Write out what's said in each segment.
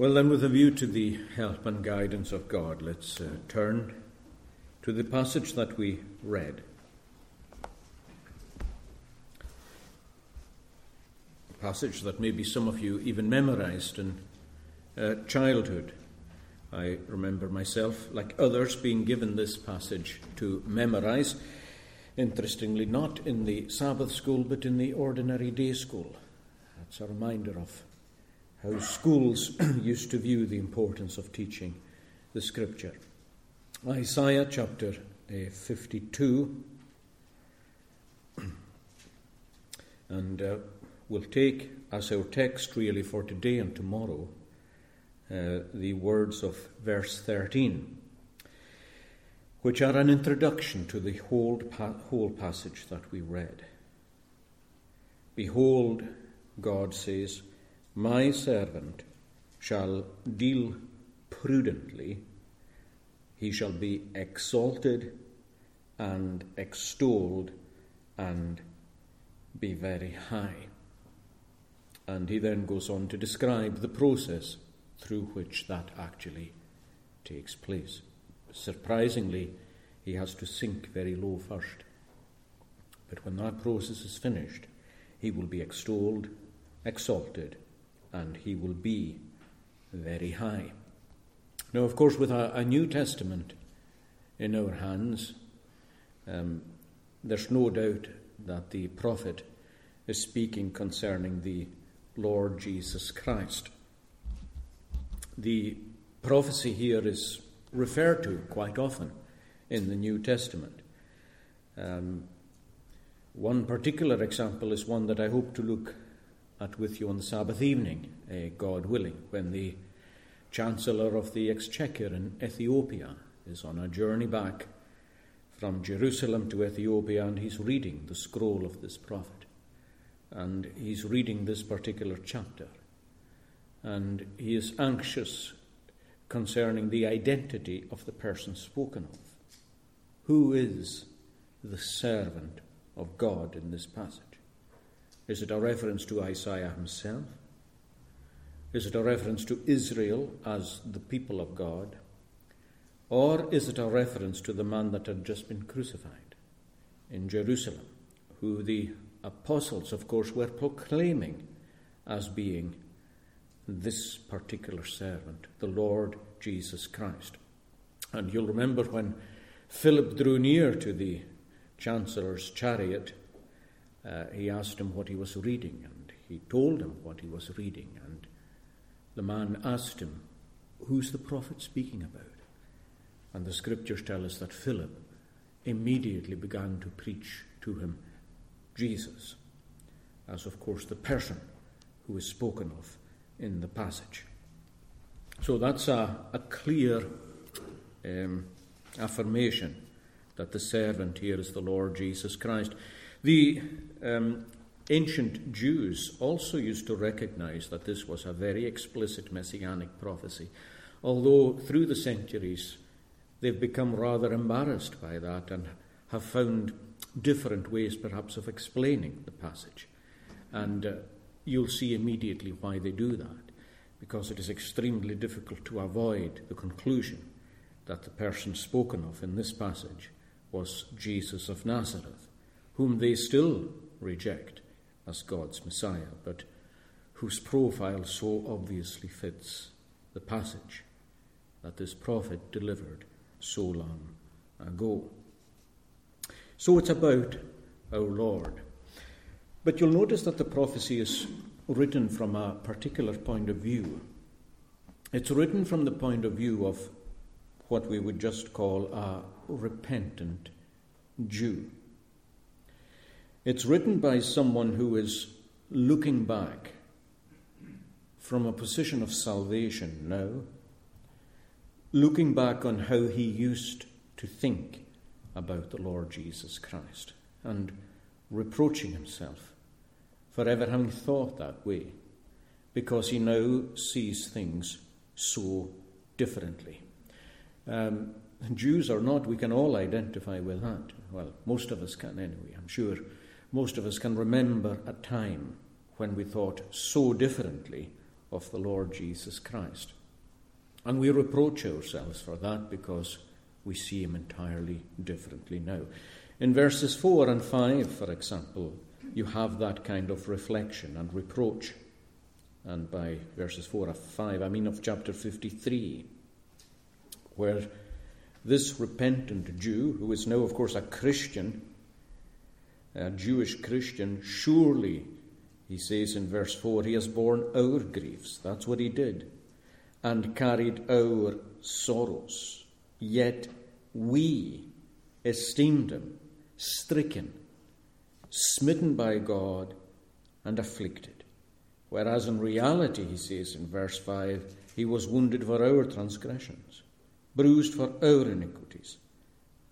Well, then, with a view to the help and guidance of God, let's uh, turn to the passage that we read. A passage that maybe some of you even memorized in uh, childhood. I remember myself, like others, being given this passage to memorize. Interestingly, not in the Sabbath school, but in the ordinary day school. That's a reminder of how schools used to view the importance of teaching the scripture. Isaiah chapter uh, 52. and uh, we'll take as our text really for today and tomorrow uh, the words of verse 13, which are an introduction to the whole, pa- whole passage that we read. Behold, God says, my servant shall deal prudently, he shall be exalted and extolled and be very high. And he then goes on to describe the process through which that actually takes place. Surprisingly, he has to sink very low first. But when that process is finished, he will be extolled, exalted, and he will be very high. Now, of course, with a, a New Testament in our hands, um, there's no doubt that the prophet is speaking concerning the Lord Jesus Christ. The prophecy here is referred to quite often in the New Testament. Um, one particular example is one that I hope to look at with you on the Sabbath evening, uh, God willing, when the Chancellor of the Exchequer in Ethiopia is on a journey back from Jerusalem to Ethiopia and he's reading the scroll of this prophet. And he's reading this particular chapter. And he is anxious concerning the identity of the person spoken of. Who is the servant of God in this passage? Is it a reference to Isaiah himself? Is it a reference to Israel as the people of God? Or is it a reference to the man that had just been crucified in Jerusalem, who the apostles, of course, were proclaiming as being this particular servant, the Lord Jesus Christ? And you'll remember when Philip drew near to the chancellor's chariot uh, he asked him what he was reading, and he told him what he was reading. And the man asked him, Who's the prophet speaking about? And the scriptures tell us that Philip immediately began to preach to him Jesus, as of course the person who is spoken of in the passage. So that's a, a clear um, affirmation that the servant here is the Lord Jesus Christ. The um, ancient Jews also used to recognize that this was a very explicit messianic prophecy, although through the centuries they've become rather embarrassed by that and have found different ways, perhaps, of explaining the passage. And uh, you'll see immediately why they do that, because it is extremely difficult to avoid the conclusion that the person spoken of in this passage was Jesus of Nazareth whom they still reject as God's Messiah, but whose profile so obviously fits the passage that this prophet delivered so long ago. So it's about our Lord. But you'll notice that the prophecy is written from a particular point of view. It's written from the point of view of what we would just call a repentant Jew. It's written by someone who is looking back from a position of salvation now, looking back on how he used to think about the Lord Jesus Christ and reproaching himself for ever having thought that way because he now sees things so differently. Um, Jews or not, we can all identify with that. Well, most of us can anyway, I'm sure most of us can remember a time when we thought so differently of the Lord Jesus Christ. And we reproach ourselves for that because we see him entirely differently now. In verses 4 and 5, for example, you have that kind of reflection and reproach. And by verses 4 and 5, I mean of chapter 53, where this repentant Jew, who is now, of course, a Christian, a Jewish Christian, surely, he says in verse 4, he has borne our griefs. That's what he did. And carried our sorrows. Yet we esteemed him stricken, smitten by God, and afflicted. Whereas in reality, he says in verse 5, he was wounded for our transgressions, bruised for our iniquities,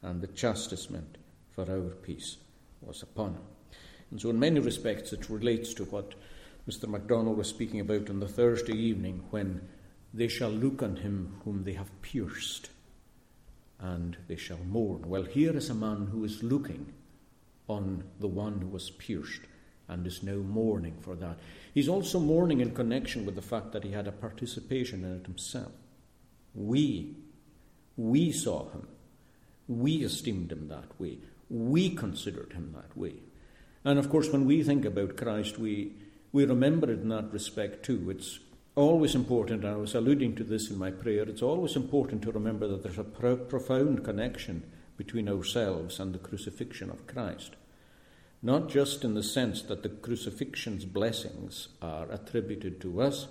and the chastisement for our peace was upon him. And so, in many respects, it relates to what Mr. MacDonald was speaking about on the Thursday evening when they shall look on him whom they have pierced and they shall mourn. Well, here is a man who is looking on the one who was pierced and is now mourning for that. He's also mourning in connection with the fact that he had a participation in it himself. We, we saw him. We esteemed him that way. We considered him that way. And of course, when we think about Christ, we, we remember it in that respect too. It's always important, and I was alluding to this in my prayer, it's always important to remember that there's a pro- profound connection between ourselves and the crucifixion of Christ. Not just in the sense that the crucifixion's blessings are attributed to us,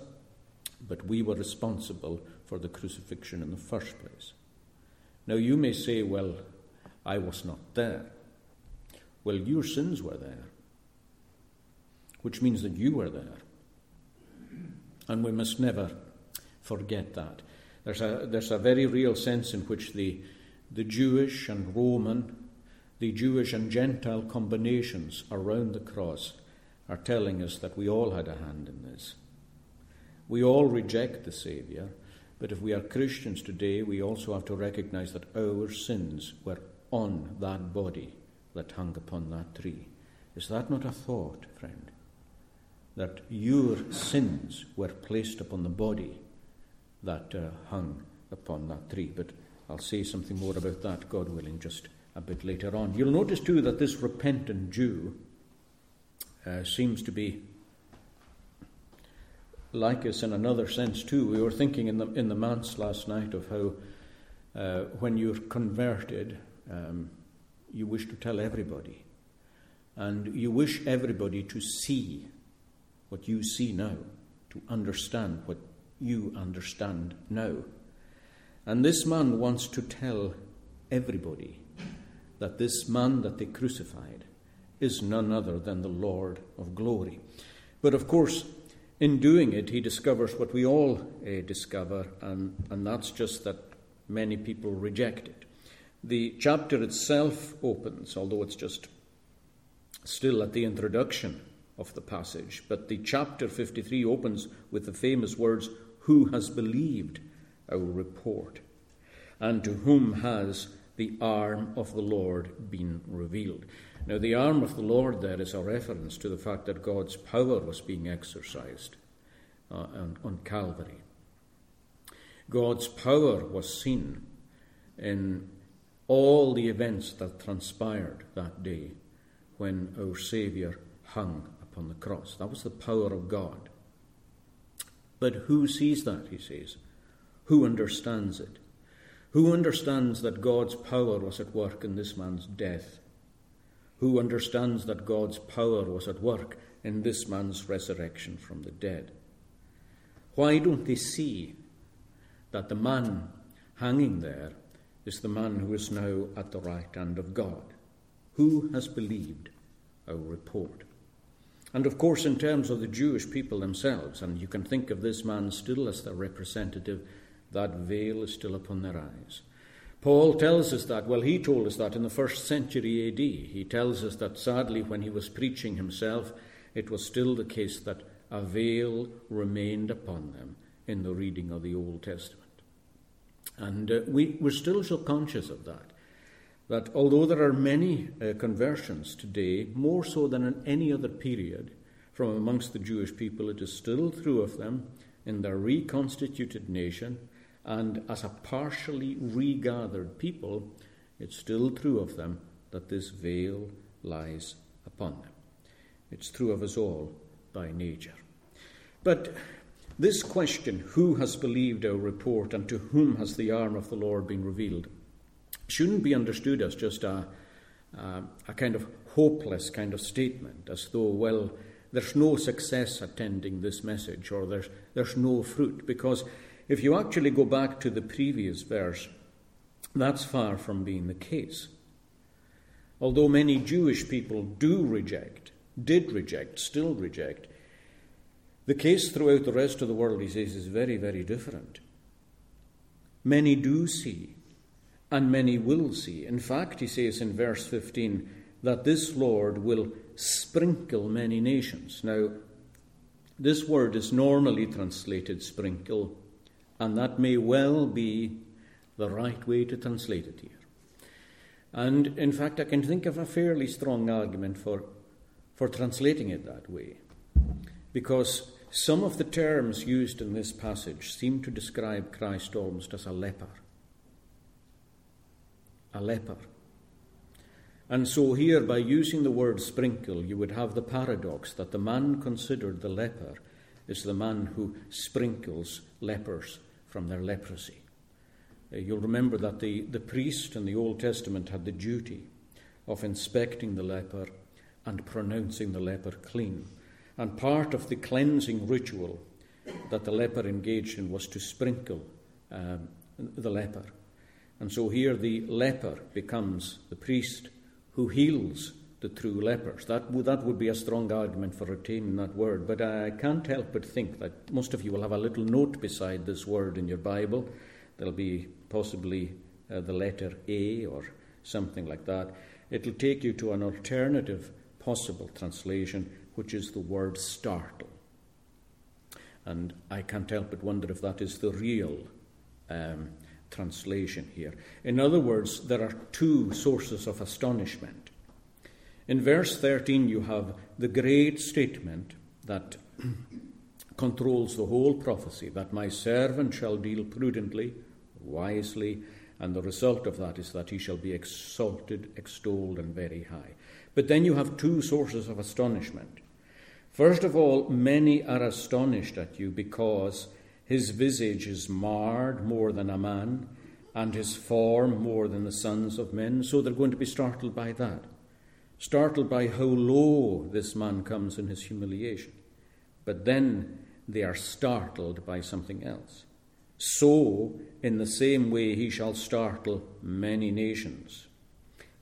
but we were responsible for the crucifixion in the first place. Now, you may say, well, I was not there. Well, your sins were there, which means that you were there. And we must never forget that. There's a, there's a very real sense in which the, the Jewish and Roman, the Jewish and Gentile combinations around the cross are telling us that we all had a hand in this. We all reject the Saviour, but if we are Christians today, we also have to recognize that our sins were on that body that hung upon that tree. Is that not a thought, friend? that your sins were placed upon the body that uh, hung upon that tree. But I'll say something more about that, God willing, just a bit later on. You'll notice too that this repentant Jew uh, seems to be like us in another sense too. We were thinking in the in the manse last night of how uh, when you're converted, um, you wish to tell everybody, and you wish everybody to see what you see now, to understand what you understand now. And this man wants to tell everybody that this man that they crucified is none other than the Lord of glory. But of course, in doing it, he discovers what we all uh, discover, and, and that's just that many people reject it. The chapter itself opens, although it's just still at the introduction of the passage. But the chapter 53 opens with the famous words, Who has believed our report? And to whom has the arm of the Lord been revealed? Now, the arm of the Lord there is a reference to the fact that God's power was being exercised uh, on, on Calvary. God's power was seen in all the events that transpired that day when our Saviour hung upon the cross. That was the power of God. But who sees that, he says? Who understands it? Who understands that God's power was at work in this man's death? Who understands that God's power was at work in this man's resurrection from the dead? Why don't they see that the man hanging there is the man who is now at the right hand of God? Who has believed our report? And of course, in terms of the Jewish people themselves, and you can think of this man still as their representative, that veil is still upon their eyes. Paul tells us that, well, he told us that in the first century AD. He tells us that sadly, when he was preaching himself, it was still the case that a veil remained upon them in the reading of the Old Testament. And uh, we, we're still so conscious of that that although there are many uh, conversions today, more so than in any other period from amongst the Jewish people, it is still true of them in their reconstituted nation and as a partially regathered people, it's still true of them that this veil lies upon them. It's true of us all by nature. But this question, who has believed our report and to whom has the arm of the Lord been revealed, shouldn't be understood as just a, a, kind of hopeless kind of statement, as though, well, there's no success attending this message or there's, there's no fruit. Because if you actually go back to the previous verse, that's far from being the case. Although many Jewish people do reject, did reject, still reject, the case throughout the rest of the world, he says, is very, very different. Many do see, and many will see. In fact, he says in verse 15 that this Lord will sprinkle many nations. Now, this word is normally translated sprinkle, and that may well be the right way to translate it here. And in fact, I can think of a fairly strong argument for, for translating it that way. Because some of the terms used in this passage seem to describe Christ almost as a leper. A leper. And so, here, by using the word sprinkle, you would have the paradox that the man considered the leper is the man who sprinkles lepers from their leprosy. Uh, you'll remember that the, the priest in the Old Testament had the duty of inspecting the leper and pronouncing the leper clean. And part of the cleansing ritual that the leper engaged in was to sprinkle um, the leper. And so here the leper becomes the priest who heals the true lepers. That would, that would be a strong argument for retaining that word. But I can't help but think that most of you will have a little note beside this word in your Bible. There'll be possibly uh, the letter A or something like that. It'll take you to an alternative possible translation, which is the word startle. And I can't help but wonder if that is the real um, translation here. In other words, there are two sources of astonishment. In verse 13, you have the great statement that controls the whole prophecy that my servant shall deal prudently wisely, and the result of that is that he shall be exalted, extolled, and very high. But then you have two sources of astonishment. First of all, many are astonished at you because his visage is marred more than a man, and his form more than the sons of men. So they're going to be startled by that. Startled by how low this man comes in his humiliation. But then they are startled by something else. So, in the same way, he shall startle many nations.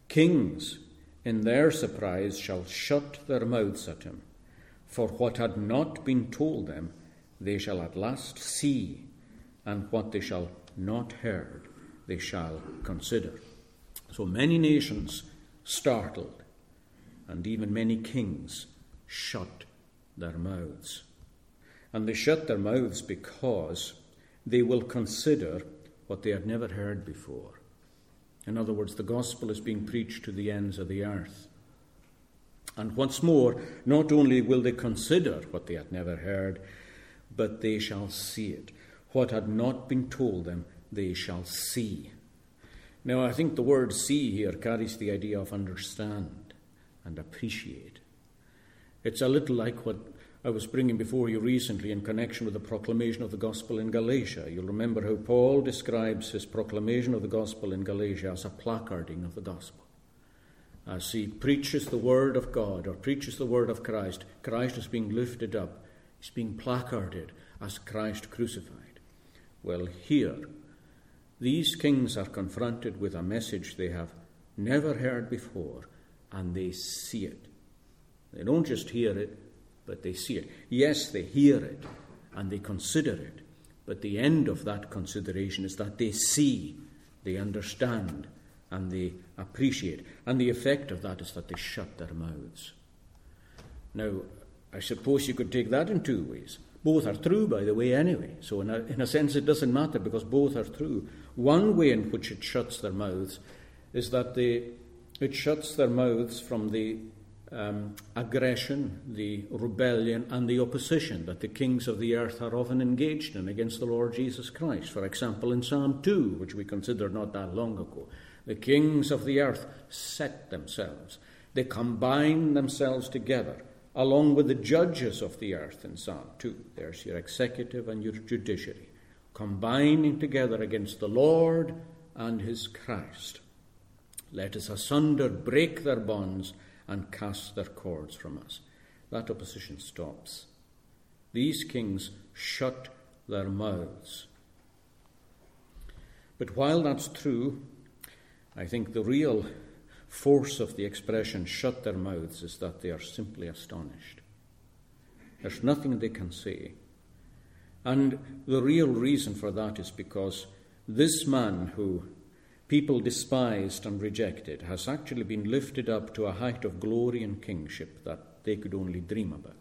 Kings, in their surprise, shall shut their mouths at him, for what had not been told them, they shall at last see, and what they shall not heard, they shall consider. So many nations startled, and even many kings shut their mouths. And they shut their mouths because they will consider what they had never heard before. In other words, the gospel is being preached to the ends of the earth. And once more, not only will they consider what they had never heard, but they shall see it. What had not been told them, they shall see. Now, I think the word see here carries the idea of understand and appreciate. It's a little like what I was bringing before you recently in connection with the proclamation of the gospel in Galatia. You'll remember how Paul describes his proclamation of the gospel in Galatia as a placarding of the gospel. As he preaches the word of God or preaches the word of Christ, Christ is being lifted up, he's being placarded as Christ crucified. Well, here, these kings are confronted with a message they have never heard before, and they see it. They don't just hear it, but they see it. Yes, they hear it and they consider it, but the end of that consideration is that they see, they understand, and they appreciate. And the effect of that is that they shut their mouths. Now, I suppose you could take that in two ways. Both are true, by the way, anyway. So, in a, in a sense, it doesn't matter because both are true. One way in which it shuts their mouths is that they, it shuts their mouths from the um, aggression, the rebellion, and the opposition that the kings of the earth are often engaged in against the Lord Jesus Christ. For example, in Psalm 2, which we considered not that long ago, the kings of the earth set themselves, they combine themselves together, along with the judges of the earth in Psalm 2. There's your executive and your judiciary, combining together against the Lord and his Christ. Let us asunder break their bonds and cast their cords from us. That opposition stops. These kings shut their mouths. But while that's true, I think the real force of the expression shut their mouths is that they are simply astonished. There's nothing they can say. And the real reason for that is because this man who people despised and rejected, has actually been lifted up to a height of glory and kingship that they could only dream about.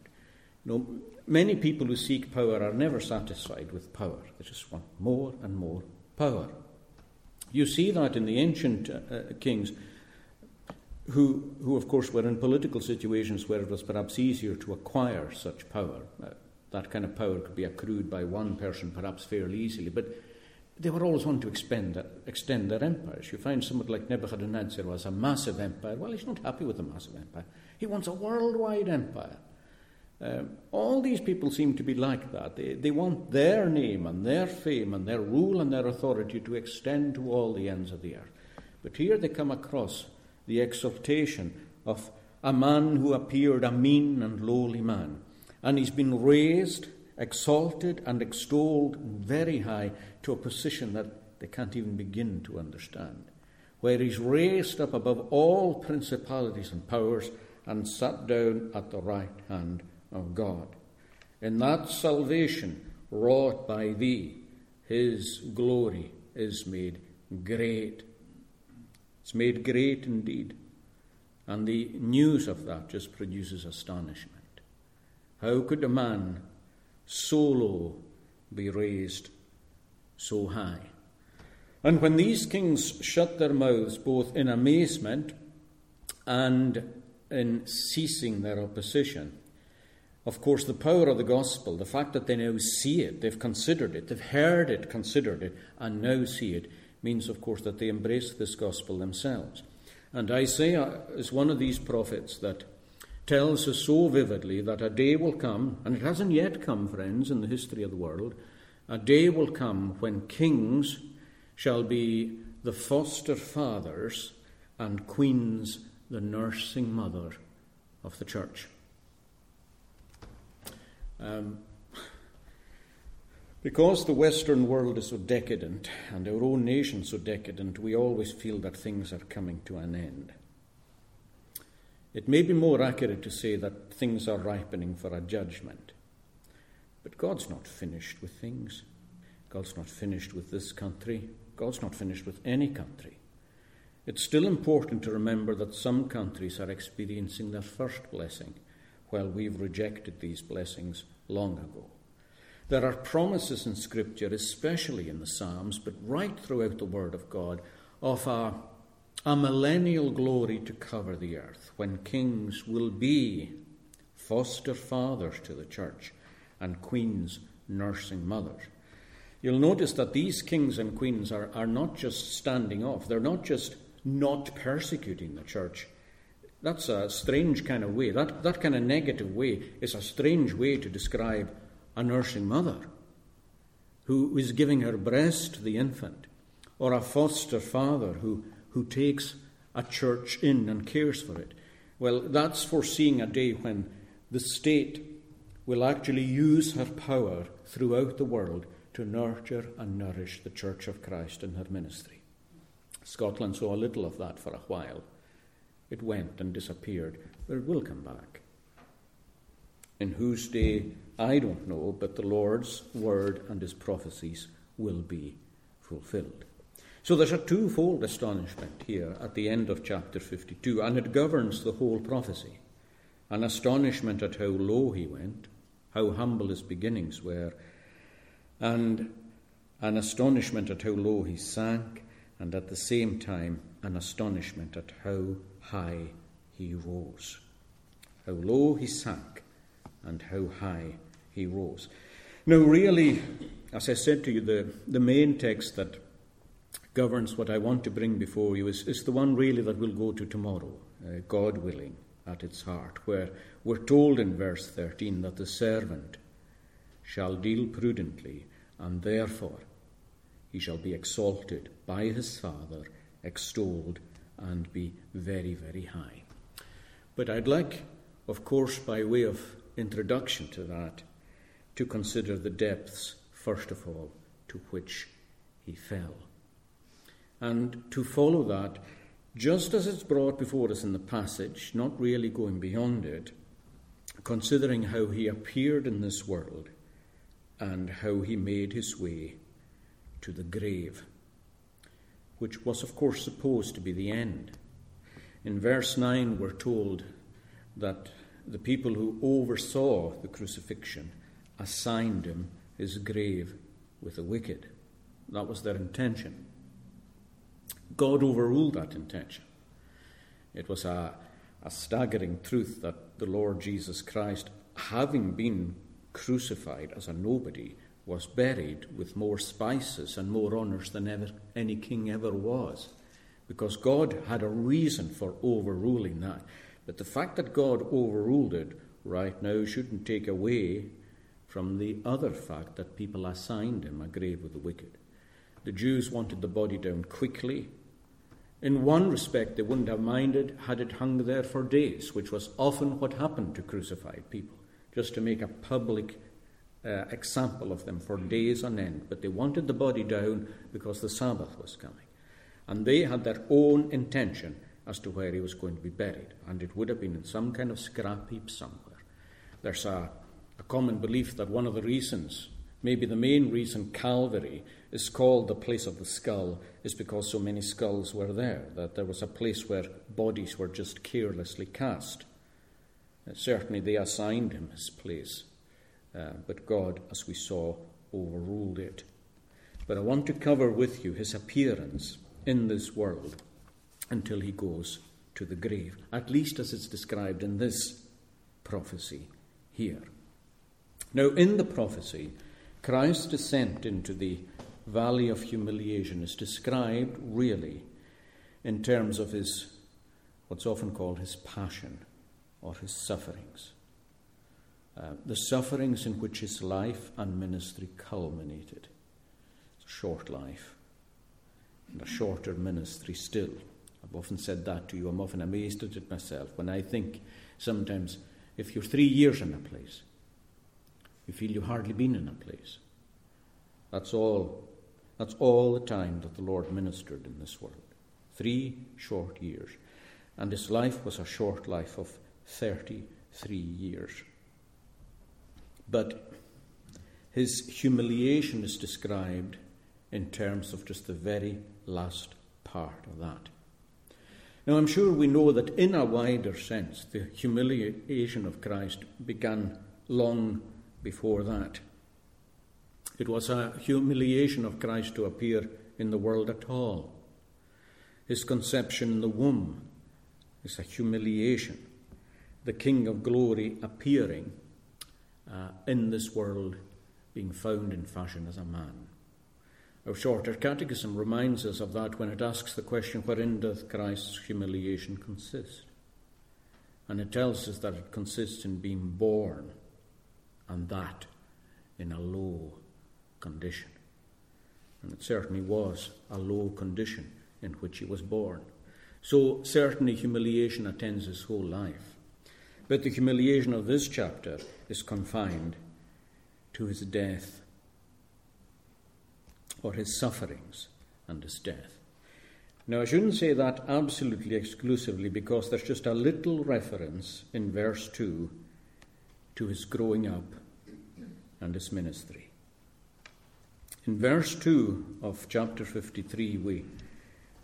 You know, many people who seek power are never satisfied with power. They just want more and more power. You see that in the ancient uh, uh, kings, who, who, of course, were in political situations where it was perhaps easier to acquire such power. Uh, that kind of power could be accrued by one person perhaps fairly easily. But they were always wanting to expend, extend their empires. You find someone like Nebuchadnezzar was a massive empire. Well, he's not happy with a massive empire. He wants a worldwide empire. Um, all these people seem to be like that. They, they want their name and their fame and their rule and their authority to extend to all the ends of the earth. But here they come across the exaltation of a man who appeared a mean and lowly man. And he's been raised exalted and extolled very high to a position that they can't even begin to understand, where he's raised up above all principalities and powers and sat down at the right hand of God. In that salvation wrought by thee, his glory is made great. It's made great indeed. And the news of that just produces astonishment. How could a man so low be raised so high. And when these kings shut their mouths both in amazement and in ceasing their opposition, of course, the power of the gospel, the fact that they now see it, they've considered it, they've heard it, considered it, and now see it, means, of course, that they embrace this gospel themselves. And Isaiah is one of these prophets that tells us so vividly that a day will come, and it hasn't yet come, friends, in the history of the world, a day will come when kings shall be the foster fathers and queens the nursing mother of the church. Um, because the Western world is so decadent and our own nation so decadent, we always feel that things are coming to an end. It may be more accurate to say that things are ripening for a judgment. But God's not finished with things. God's not finished with this country. God's not finished with any country. It's still important to remember that some countries are experiencing their first blessing, while we've rejected these blessings long ago. There are promises in Scripture, especially in the Psalms, but right throughout the Word of God, of a a millennial glory to cover the earth when kings will be foster fathers to the church and queens nursing mothers. You'll notice that these kings and queens are, are not just standing off, they're not just not persecuting the church. That's a strange kind of way. That, that kind of negative way is a strange way to describe a nursing mother who is giving her breast to the infant, or a foster father who who takes a church in and cares for it. Well, that's foreseeing a day when the state will actually use her power throughout the world to nurture and nourish the Church of Christ and her ministry. Scotland saw a little of that for a while. It went and disappeared, but it will come back. In whose day, I don't know, but the Lord's word and his prophecies will be fulfilled. So there's a twofold astonishment here at the end of chapter 52, and it governs the whole prophecy. An astonishment at how low he went, how humble his beginnings were, and an astonishment at how low he sank, and at the same time, an astonishment at how high he rose. how low he sank, and how high he rose. Now, really, as I said to you, the, the main text that governs what I want to bring before you is, is the one really that we'll go to tomorrow, uh, God willing, at its heart, where we're told in verse 13 that the servant shall deal prudently, and therefore he shall be exalted by his Father, extolled, and be very, very high. But I'd like, of course, by way of introduction to that, to consider the depths, first of all, to which he fell. And to follow that, just as it's brought before us in the passage, not really going beyond it, considering how he appeared in this world and how he made his way to the grave, which was, of course, supposed to be the end. In verse 9, we're told that the people who oversaw the crucifixion assigned him his grave with the wicked. That was their intention. God overruled that intention. It was a, a staggering truth that the Lord Jesus Christ, having been crucified as a nobody, was buried with more spices and more honours than ever any king ever was. Because God had a reason for overruling that. But the fact that God overruled it right now shouldn't take away from the other fact that people assigned him a grave with the wicked. The Jews wanted the body down quickly. In one respect, they wouldn't have minded had it hung there for days, which was often what happened to crucified people, just to make a public uh, example of them for days on end, but they wanted the body down because the Sabbath was coming. And they had their own intention as to where he was going to be buried, and it would have been in some kind of scrap heap somewhere. There's a, a common belief that one of the reasons, maybe the main reason, Calvary is called the place of the skull is because so many skulls were there, that there was a place where bodies were just carelessly cast. Certainly, they assigned him his place uh, but God, as we saw, overruled it. But I want to cover with you his appearance in this world until he goes to the grave, at least as it's described in this prophecy here. Now, in the prophecy, Christ's descent into the valley of humiliation is described really in terms of his, what's often called his passion or his sufferings. Uh, the sufferings in which his life and ministry culminated. It's a short life and a shorter ministry still. I've often said that to you. I'm often amazed at it myself when I think sometimes if you're three years in a place, you feel you've hardly been in a place. That's all. That's all the time that the Lord ministered in this world. Three short years. And his life was a short life of 33 years. But his humiliation is described in terms of just the very last part of that. Now, I'm sure we know that in a wider sense, the humiliation of Christ began long before that. It was a humiliation of Christ to appear in the world at all. His conception in the womb is a humiliation. The King of glory appearing uh, in this world being found in fashion as a man. Our shorter catechism reminds us of that when it asks the question, wherein doth Christ's humiliation consist? And it tells us that it consists in being born, and that in a low condition. And it certainly was a low condition in which he was born. So, certainly, humiliation attends his whole life. But the humiliation of this chapter is confined to his death or his sufferings and his death. Now, I shouldn't say that absolutely exclusively because there's just a little reference in verse 2 to his growing up and his ministry. In verse 2 of chapter 53, we,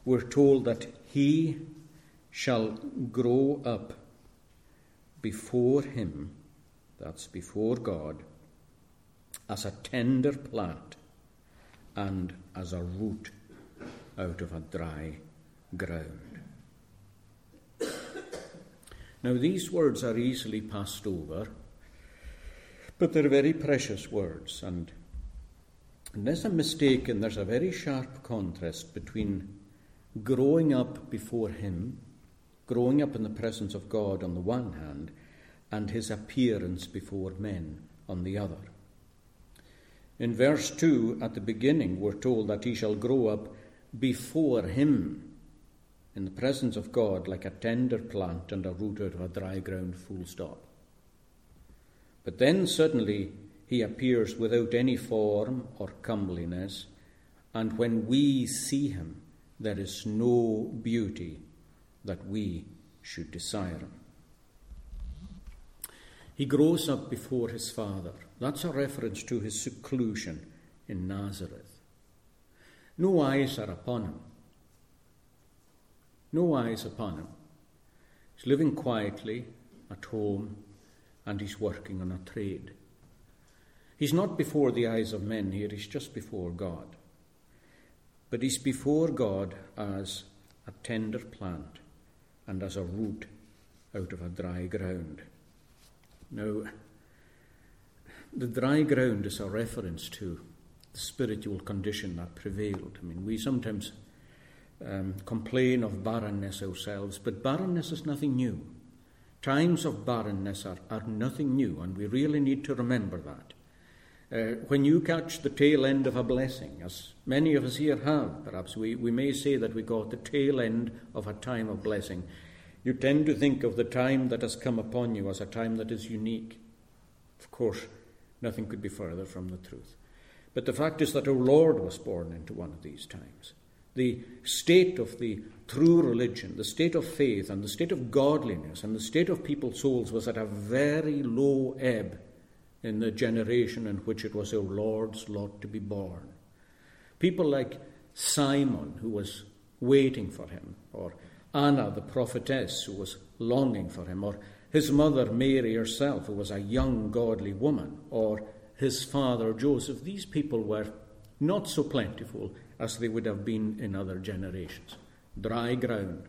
we're told that he shall grow up before him that's before God, as a tender plant and as a root out of a dry ground. Now, these words are easily passed over, but they're very precious words, and unless I'm mistaken, there's a very sharp contrast between growing up before Him, growing up in the presence of God on the one hand, and His appearance before men on the other. In verse 2, at the beginning, we're told that he shall grow up before him in the presence of God like a tender plant and a root out of a dry ground, full stop. But then suddenly he appears without any form or comeliness, and when we see him, there is no beauty that we should desire him. He grows up before his father. That's a reference to his seclusion in Nazareth. No eyes are upon him. No eyes upon him. He's living quietly at home and he's working on a trade. He's not before the eyes of men here, he's just before God. But he's before God as a tender plant and as a root out of a dry ground. Now, the dry ground is a reference to the spiritual condition that prevailed. I mean, we sometimes um, complain of barrenness ourselves, but barrenness is nothing new. Times of barrenness are, are nothing new, and we really need to remember that. Uh, when you catch the tail end of a blessing, as many of us here have, perhaps we, we may say that we got the tail end of a time of blessing, you tend to think of the time that has come upon you as a time that is unique. Of course, nothing could be further from the truth. But the fact is that our Lord was born into one of these times. The state of the true religion, the state of faith, and the state of godliness, and the state of people's souls was at a very low ebb in the generation in which it was our Lord's lot to be born. People like Simon, who was waiting for him, or Anna, the prophetess, who was longing for him, or his mother Mary herself, who was a young godly woman, or his father Joseph, these people were not so plentiful as they would have been in other generations. Dry ground.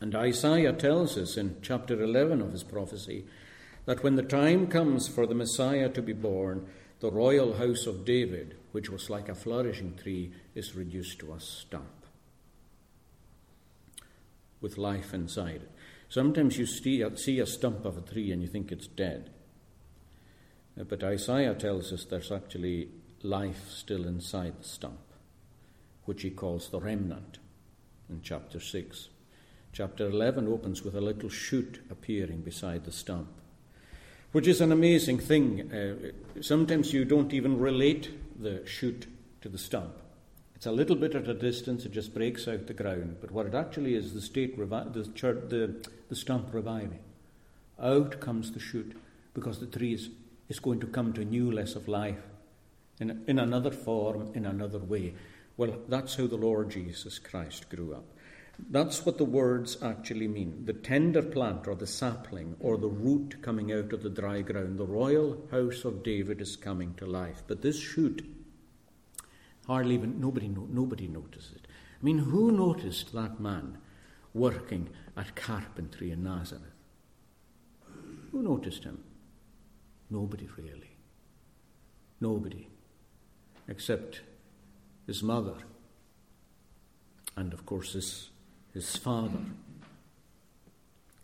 And Isaiah tells us in chapter 11 of his prophecy that when the time comes for the Messiah to be born, the royal house of David, which was like a flourishing tree, is reduced to a stump with life inside it. Sometimes you see a stump of a tree and you think it's dead. Uh, but Isaiah tells us there's actually life still inside the stump, which he calls the remnant in chapter 6. Chapter 11 opens with a little shoot appearing beside the stump, which is an amazing thing. Uh, sometimes you don't even relate the shoot to the stump. It's a little bit at a distance, it just breaks out the ground. But what it actually is, the state, revi- the, church, the, the stump reviving. Out comes the shoot because the tree is, is going to come to newness of life in, in another form, in another way. Well, that's how the Lord Jesus Christ grew up. That's what the words actually mean. The tender plant or the sapling or the root coming out of the dry ground. The royal house of David is coming to life. But this shoot Hardly even, nobody, nobody noticed it. I mean, who noticed that man working at carpentry in Nazareth? Who noticed him? Nobody really. Nobody. Except his mother and, of course, his, his father,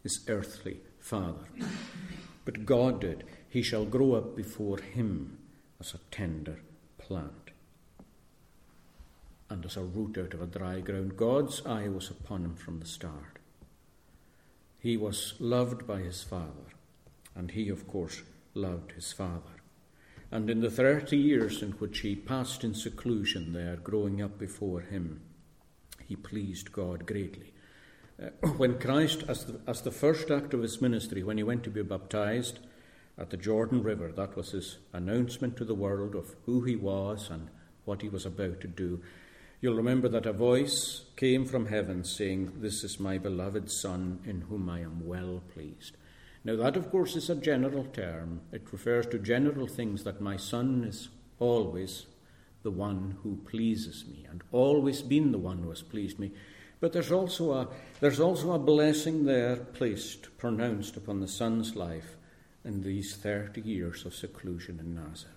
his earthly father. But God did. He shall grow up before him as a tender plant and as a root out of a dry ground. God's eye was upon him from the start. He was loved by his father, and he, of course, loved his father. And in the thirty years in which he passed in seclusion there, growing up before him, he pleased God greatly. Uh, when Christ, as the, as the first act of his ministry, when he went to be baptized at the Jordan River, that was his announcement to the world of who he was and what he was about to do. You'll remember that a voice came from heaven saying, This is my beloved Son, in whom I am well pleased. Now, that, of course, is a general term. It refers to general things that my Son is always the one who pleases me, and always been the one who has pleased me. But there's also a, there's also a blessing there placed, pronounced upon the son's life in these 30 years of seclusion in Nazareth.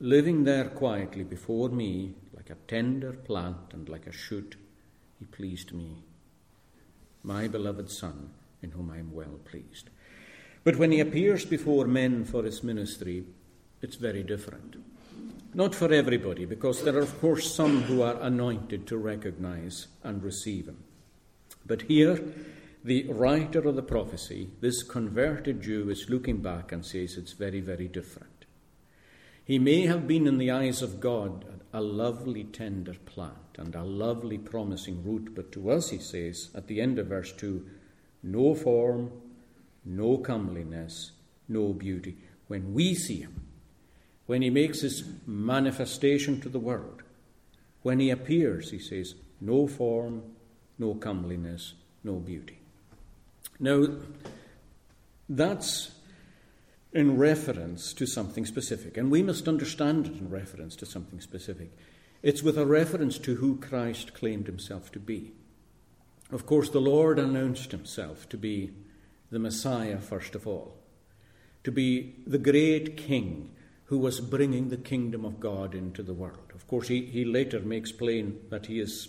Living there quietly before me, like a tender plant and like a shoot, he pleased me, my beloved Son, in whom I am well pleased. But when he appears before men for his ministry, it's very different. Not for everybody, because there are, of course, some who are anointed to recognize and receive him. But here, the writer of the prophecy, this converted Jew, is looking back and says it's very, very different. He may have been, in the eyes of God, a lovely, tender plant and a lovely, promising root, but to us, he says at the end of verse 2, no form, no comeliness, no beauty. When we see him, when he makes his manifestation to the world, when he appears, he says, no form, no comeliness, no beauty. Now, that's in reference to something specific, and we must understand it in reference to something specific. It's with a reference to who Christ claimed himself to be. Of course, the Lord announced himself to be the Messiah, first of all, to be the great King who was bringing the kingdom of God into the world. Of course, he, he later makes plain that he is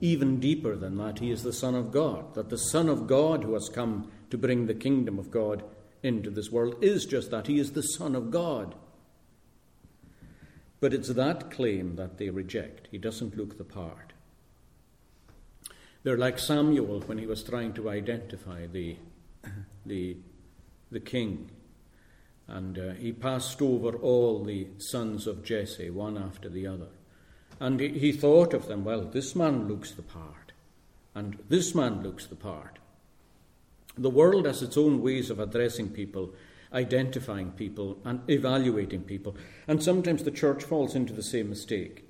even deeper than that. He is the Son of God, that the Son of God who has come to bring the kingdom of God into this world is just that. He is the Son of God. But it's that claim that they reject. He doesn't look the part. They're like Samuel when he was trying to identify the, the, the king and uh, he passed over all the sons of Jesse, one after the other. And he, he thought of them, well, this man looks the part, and this man looks the part. The world has its own ways of addressing people, identifying people, and evaluating people. And sometimes the church falls into the same mistake.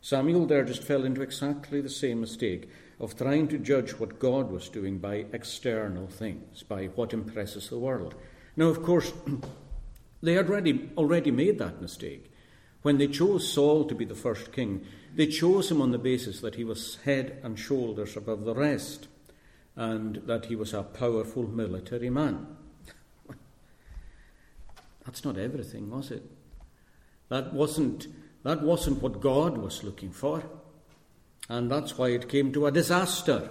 Samuel there just fell into exactly the same mistake of trying to judge what God was doing by external things, by what impresses the world. Now, of course, They had already, already made that mistake. When they chose Saul to be the first king, they chose him on the basis that he was head and shoulders above the rest and that he was a powerful military man. That's not everything, was it? That wasn't, that wasn't what God was looking for. And that's why it came to a disaster.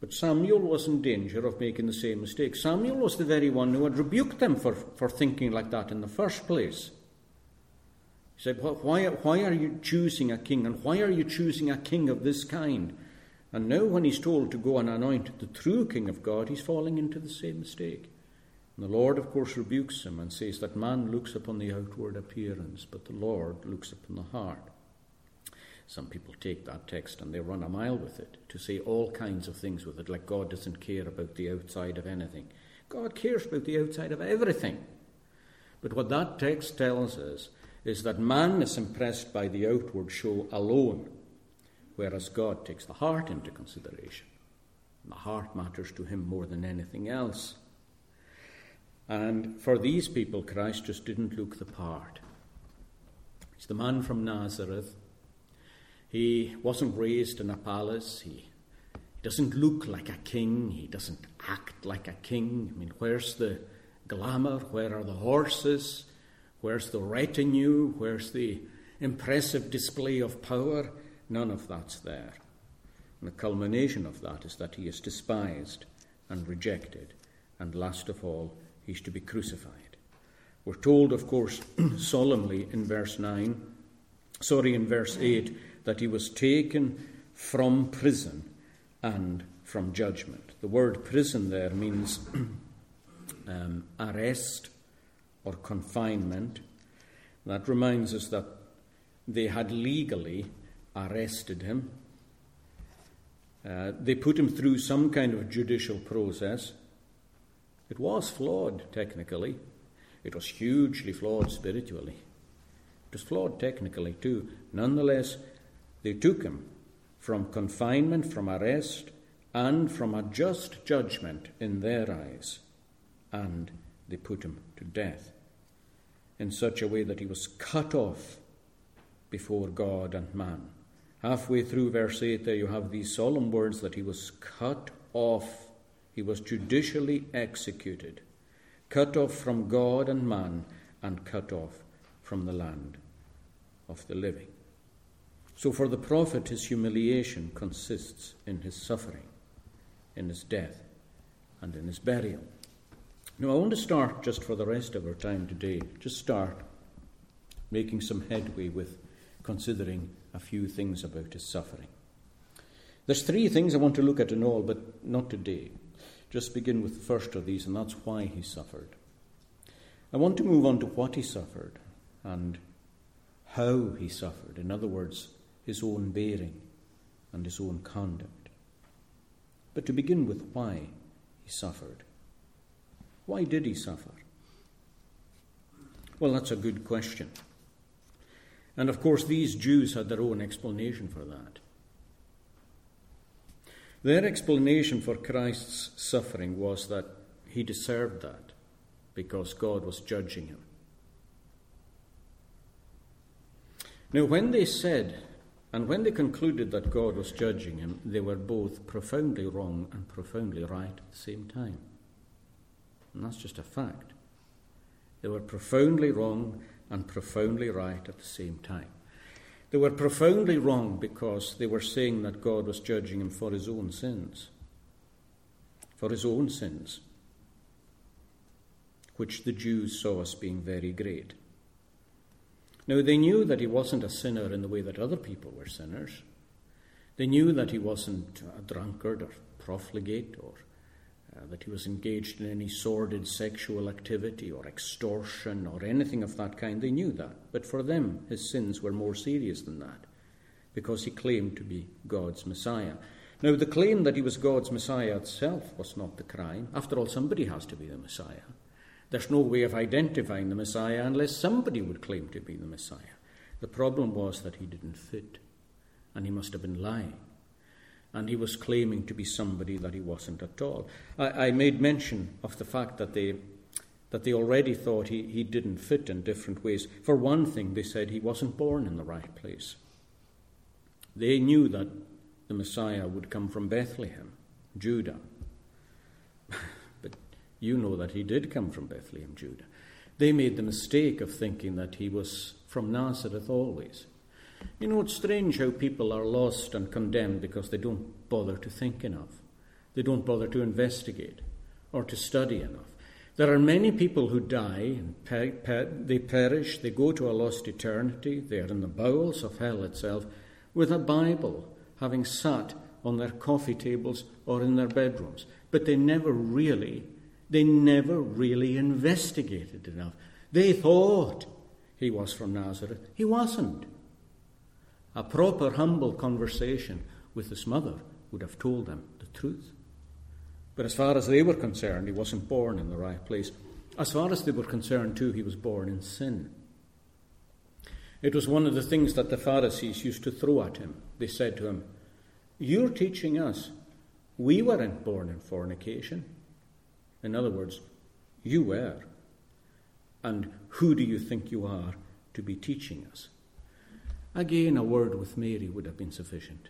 But Samuel was in danger of making the same mistake. Samuel was the very one who had rebuked them for, for thinking like that in the first place. He said, why, why are you choosing a king? And why are you choosing a king of this kind? And now, when he's told to go and anoint the true king of God, he's falling into the same mistake. And the Lord, of course, rebukes him and says that man looks upon the outward appearance, but the Lord looks upon the heart. Some people take that text and they run a mile with it to say all kinds of things with it, like God doesn't care about the outside of anything. God cares about the outside of everything. But what that text tells us is that man is impressed by the outward show alone, whereas God takes the heart into consideration. And the heart matters to him more than anything else. And for these people, Christ just didn't look the part. He's the man from Nazareth he wasn't raised in a palace. He doesn't look like a king. He doesn't act like a king. I mean, where's the glamour? Where are the horses? Where's the retinue? Where's the impressive display of power? None of that's there. And the culmination of that is that he is despised and rejected, and last of all, he's to be crucified. We're told, of course, solemnly in verse 9, sorry, in verse 8, that he was taken from prison and from judgment. The word prison there means um, arrest or confinement. That reminds us that they had legally arrested him. Uh, they put him through some kind of judicial process. It was flawed, technically. It was hugely flawed spiritually. It was flawed technically, too. Nonetheless, they took him from confinement, from arrest, and from a just judgment in their eyes, and they put him to death in such a way that he was cut off before God and man. Halfway through verse 8, there you have these solemn words that he was cut off, he was judicially executed, cut off from God and man, and cut off from the land of the living. So for the prophet, his humiliation consists in his suffering, in his death, and in his burial. Now, I want to start just for the rest of our time today, just start making some headway with considering a few things about his suffering. There's three things I want to look at in all, but not today. Just begin with the first of these, and that's why he suffered. I want to move on to what he suffered and how he suffered. In other words, his own bearing and his own conduct. But to begin with, why he suffered. Why did he suffer? Well, that's a good question. And of course, these Jews had their own explanation for that. Their explanation for Christ's suffering was that he deserved that because God was judging him. Now, when they said and when they concluded that God was judging him, they were both profoundly wrong and profoundly right at the same time. And that's just a fact. They were profoundly wrong and profoundly right at the same time. They were profoundly wrong because they were saying that God was judging him for his own sins. For his own sins, which the Jews saw as being very great. Now, they knew that he wasn't a sinner in the way that other people were sinners. They knew that he wasn't a drunkard or profligate or uh, that he was engaged in any sordid sexual activity or extortion or anything of that kind. They knew that. But for them, his sins were more serious than that because he claimed to be God's Messiah. Now, the claim that he was God's Messiah itself was not the crime. After all, somebody has to be the Messiah. There's no way of identifying the Messiah unless somebody would claim to be the Messiah. The problem was that he didn't fit, and he must have been lying. And he was claiming to be somebody that he wasn't at all. I, I made mention of the fact that they, that they already thought he, he didn't fit in different ways. For one thing, they said he wasn't born in the right place. They knew that the Messiah would come from Bethlehem, Judah. You know that he did come from Bethlehem, Judah. They made the mistake of thinking that he was from Nazareth always. You know, it's strange how people are lost and condemned because they don't bother to think enough. They don't bother to investigate or to study enough. There are many people who die and pe- pe- they perish, they go to a lost eternity, they are in the bowels of hell itself, with a Bible, having sat on their coffee tables or in their bedrooms. But they never really they never really investigated enough. They thought he was from Nazareth. He wasn't. A proper, humble conversation with his mother would have told them the truth. But as far as they were concerned, he wasn't born in the right place. As far as they were concerned, too, he was born in sin. It was one of the things that the Pharisees used to throw at him. They said to him, You're teaching us. We weren't born in fornication. In other words, you were. And who do you think you are to be teaching us? Again, a word with Mary would have been sufficient,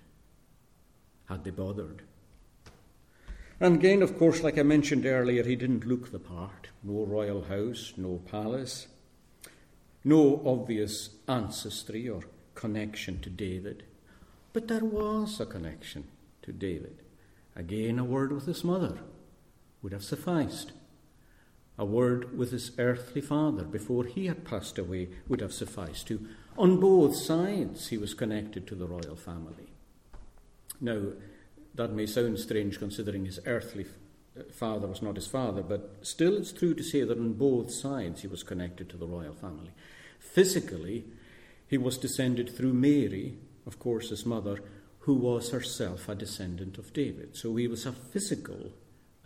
had they bothered. And again, of course, like I mentioned earlier, he didn't look the part. No royal house, no palace, no obvious ancestry or connection to David. But there was a connection to David. Again, a word with his mother would have sufficed. A word with his earthly father before he had passed away would have sufficed to. On both sides, he was connected to the royal family. Now, that may sound strange considering his earthly uh, father was not his father, but still it's true to say that on both sides he was connected to the royal family. Physically, he was descended through Mary, of course, his mother, who was herself a descendant of David. So he was a physical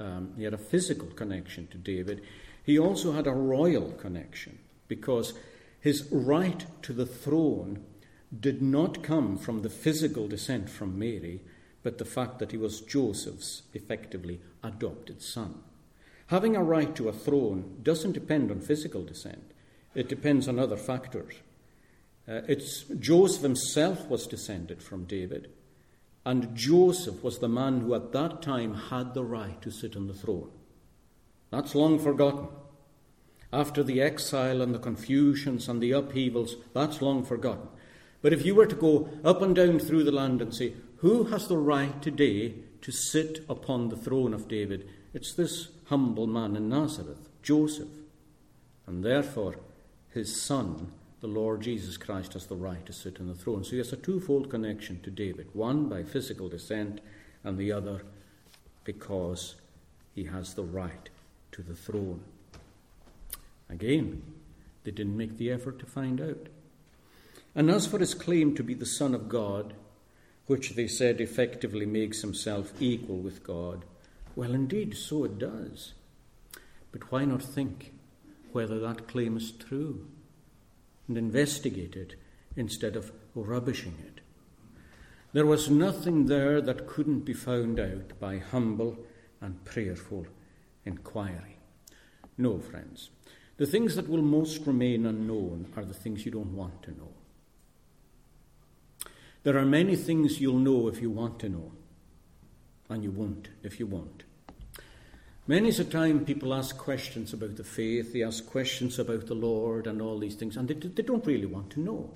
um, he had a physical connection to David. He also had a royal connection because his right to the throne did not come from the physical descent from Mary, but the fact that he was Joseph's effectively adopted son. Having a right to a throne doesn't depend on physical descent, it depends on other factors. Uh, it's Joseph himself was descended from David, and Joseph was the man who at that time had the right to sit on the throne. That's long forgotten. After the exile and the confusions and the upheavals, that's long forgotten. But if you were to go up and down through the land and say, Who has the right today to sit upon the throne of David? It's this humble man in Nazareth, Joseph. And therefore, his son, the Lord Jesus Christ, has the right to sit on the throne. So he has a twofold connection to David one by physical descent, and the other because he has the right to the throne. Again, they didn't make the effort to find out. And as for his claim to be the Son of God, which they said effectively makes himself equal with God, well, indeed, so it does. But why not think whether that claim is true and investigate it instead of rubbishing it? There was nothing there that couldn't be found out by humble and prayerful inquiry. No, friends. The things that will most remain unknown are the things you don't want to know. There are many things you'll know if you want to know, and you won't if you won't. Many's a time people ask questions about the faith, they ask questions about the Lord and all these things, and they, they don't really want to know.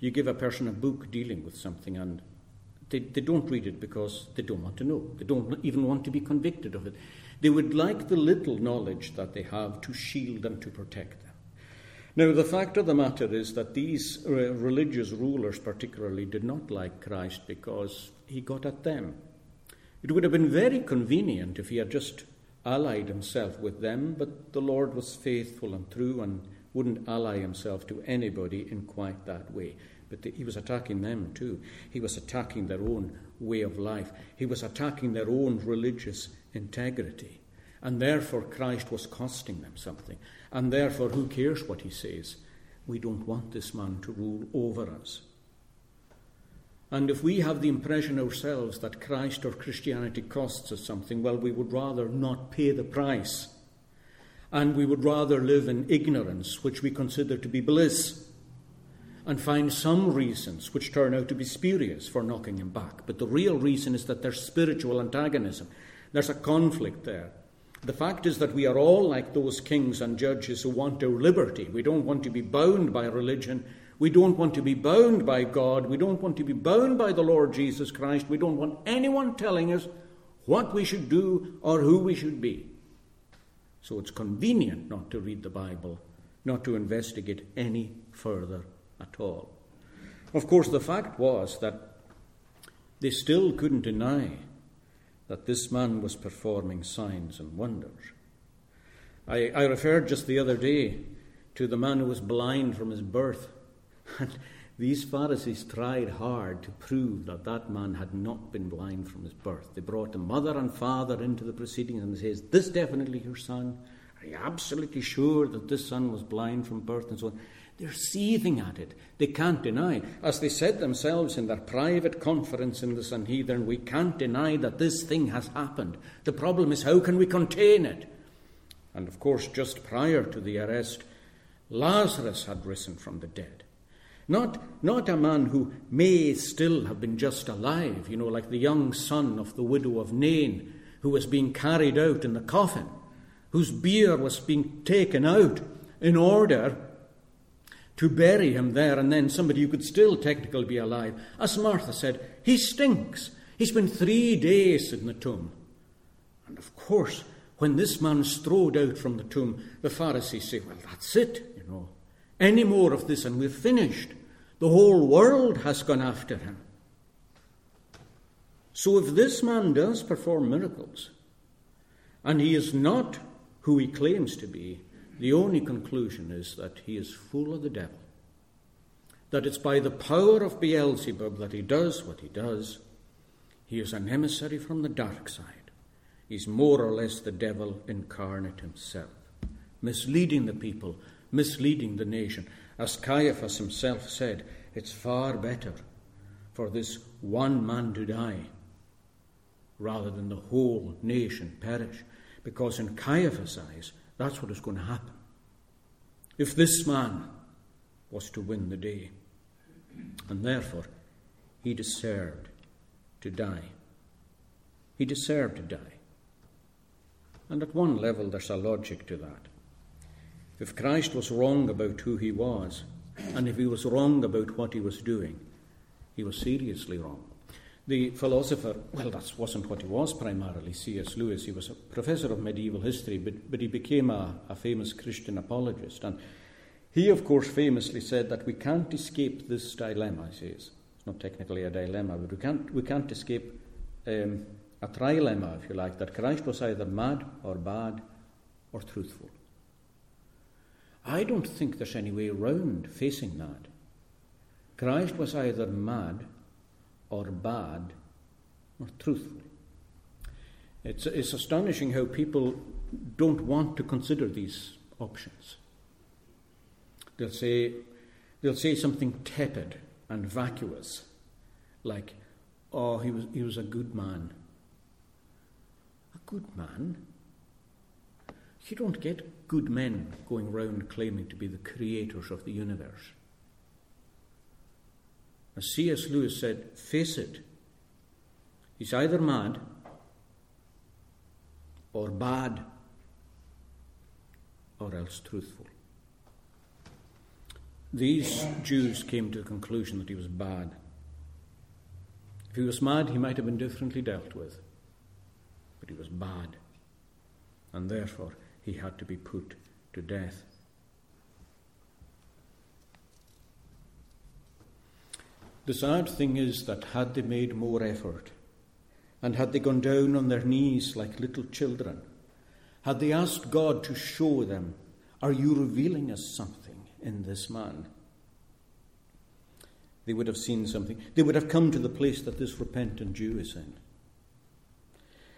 You give a person a book dealing with something, and they, they don't read it because they don't want to know. They don't even want to be convicted of it. They would like the little knowledge that they have to shield them, to protect them. Now, the fact of the matter is that these religious rulers, particularly, did not like Christ because he got at them. It would have been very convenient if he had just allied himself with them, but the Lord was faithful and true and wouldn't ally himself to anybody in quite that way. But the, he was attacking them too. He was attacking their own way of life. He was attacking their own religious integrity. And therefore, Christ was costing them something. And therefore, who cares what he says? We don't want this man to rule over us. And if we have the impression ourselves that Christ or Christianity costs us something, well, we would rather not pay the price. And we would rather live in ignorance, which we consider to be bliss, and find some reasons which turn out to be spurious for knocking him back. But the real reason is that there's spiritual antagonism, there's a conflict there. The fact is that we are all like those kings and judges who want our liberty. We don't want to be bound by religion. We don't want to be bound by God. We don't want to be bound by the Lord Jesus Christ. We don't want anyone telling us what we should do or who we should be. So it's convenient not to read the Bible, not to investigate any further at all. Of course, the fact was that they still couldn't deny that this man was performing signs and wonders. I, I referred just the other day to the man who was blind from his birth. And these Pharisees tried hard to prove that that man had not been blind from his birth. They brought the mother and father into the proceedings and says, This definitely your son? Are you absolutely sure that this son was blind from birth? And so on. They're seething at it. They can't deny. As they said themselves in their private conference in the Sanhedrin, we can't deny that this thing has happened. The problem is how can we contain it? And of course, just prior to the arrest, Lazarus had risen from the dead. Not, not a man who may still have been just alive, you know, like the young son of the widow of Nain, who was being carried out in the coffin, whose bier was being taken out in order to bury him there and then somebody who could still technically be alive. As Martha said, he stinks. He's been three days in the tomb. And of course, when this man strode out from the tomb, the Pharisees say, Well, that's it. Any more of this and we're finished. The whole world has gone after him. So if this man does perform miracles, and he is not who he claims to be, the only conclusion is that he is full of the devil. That it's by the power of Beelzebub that he does what he does. He is an emissary from the dark side. He's more or less the devil incarnate himself, misleading the people, misleading the nation. As Caiaphas himself said, it's far better for this one man to die rather than the whole nation perish. Because in Caiaphas' eyes, that's what is going to happen. If this man was to win the day. and therefore he deserved to die. He deserved to die. And at one level, there's a logic to that. If Christ was wrong about who he was, and if he was wrong about what he was doing, he was seriously wrong. The philosopher, well, that wasn't what he was primarily, C.S. Lewis. He was a professor of medieval history, but, but he became a, a famous Christian apologist. And he, of course, famously said that we can't escape this dilemma, he says. It's not technically a dilemma, but we can't, we can't escape um, a trilemma, if you like, that Christ was either mad or bad or truthful. I don't think there's any way round facing that. Christ was either mad or bad or truthful. It's, it's astonishing how people don't want to consider these options. They'll say, they'll say something tepid and vacuous, like, oh, he was, he was a good man. A good man? You don't get good men going round claiming to be the creators of the universe. As C.S. Lewis said, face it. He's either mad or bad or else truthful. These Jews came to the conclusion that he was bad. If he was mad, he might have been differently dealt with. But he was bad. And therefore, he had to be put to death. The sad thing is that had they made more effort, and had they gone down on their knees like little children, had they asked God to show them, Are you revealing us something in this man? They would have seen something. They would have come to the place that this repentant Jew is in.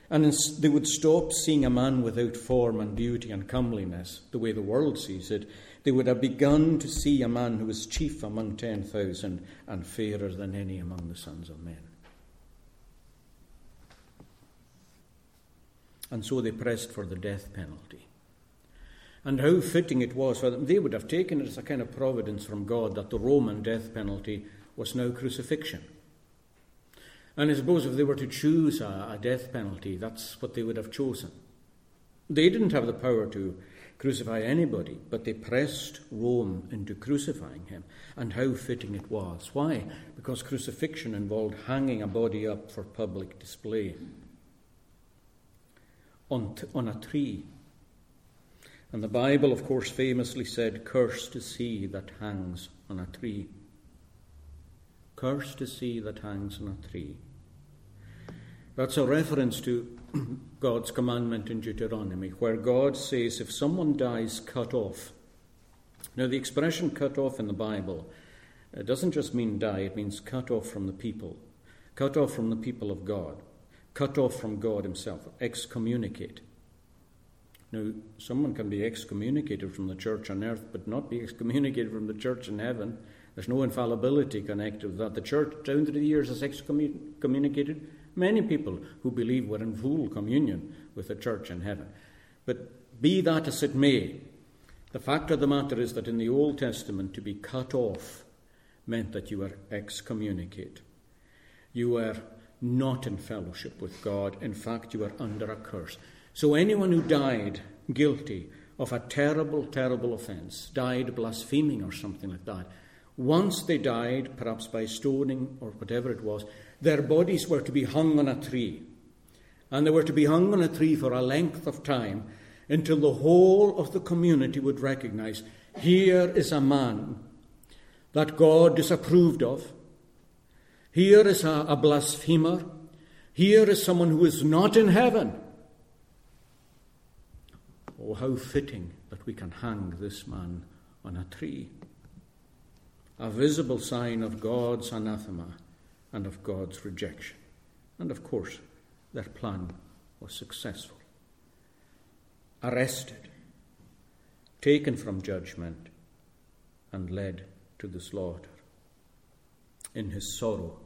And they would stop seeing a man without form and beauty and comeliness, the way the world sees it. They would have begun to see a man who was chief among ten thousand and fairer than any among the sons of men. And so they pressed for the death penalty. And how fitting it was for them. They would have taken it as a kind of providence from God that the Roman death penalty was now crucifixion. And I suppose if they were to choose a, a death penalty, that's what they would have chosen. They didn't have the power to crucify anybody, but they pressed Rome into crucifying him. And how fitting it was. Why? Because crucifixion involved hanging a body up for public display on, t- on a tree. And the Bible, of course, famously said, Cursed is he that hangs on a tree. Cursed is he that hangs on a tree. That's a reference to God's commandment in Deuteronomy, where God says, if someone dies cut off. Now, the expression cut off in the Bible it doesn't just mean die, it means cut off from the people, cut off from the people of God, cut off from God Himself, excommunicate. Now, someone can be excommunicated from the church on earth, but not be excommunicated from the church in heaven. There's no infallibility connected with that. The church, down through the years, has excommunicated Many people who believe were in full communion with the church in heaven. But be that as it may, the fact of the matter is that in the Old Testament, to be cut off meant that you were excommunicate. You were not in fellowship with God. In fact, you were under a curse. So anyone who died guilty of a terrible, terrible offense, died blaspheming or something like that, once they died, perhaps by stoning or whatever it was, their bodies were to be hung on a tree. And they were to be hung on a tree for a length of time until the whole of the community would recognize here is a man that God disapproved of. Here is a, a blasphemer. Here is someone who is not in heaven. Oh, how fitting that we can hang this man on a tree. A visible sign of God's anathema and of God's rejection. And of course, their plan was successful. Arrested, taken from judgment, and led to the slaughter in his sorrow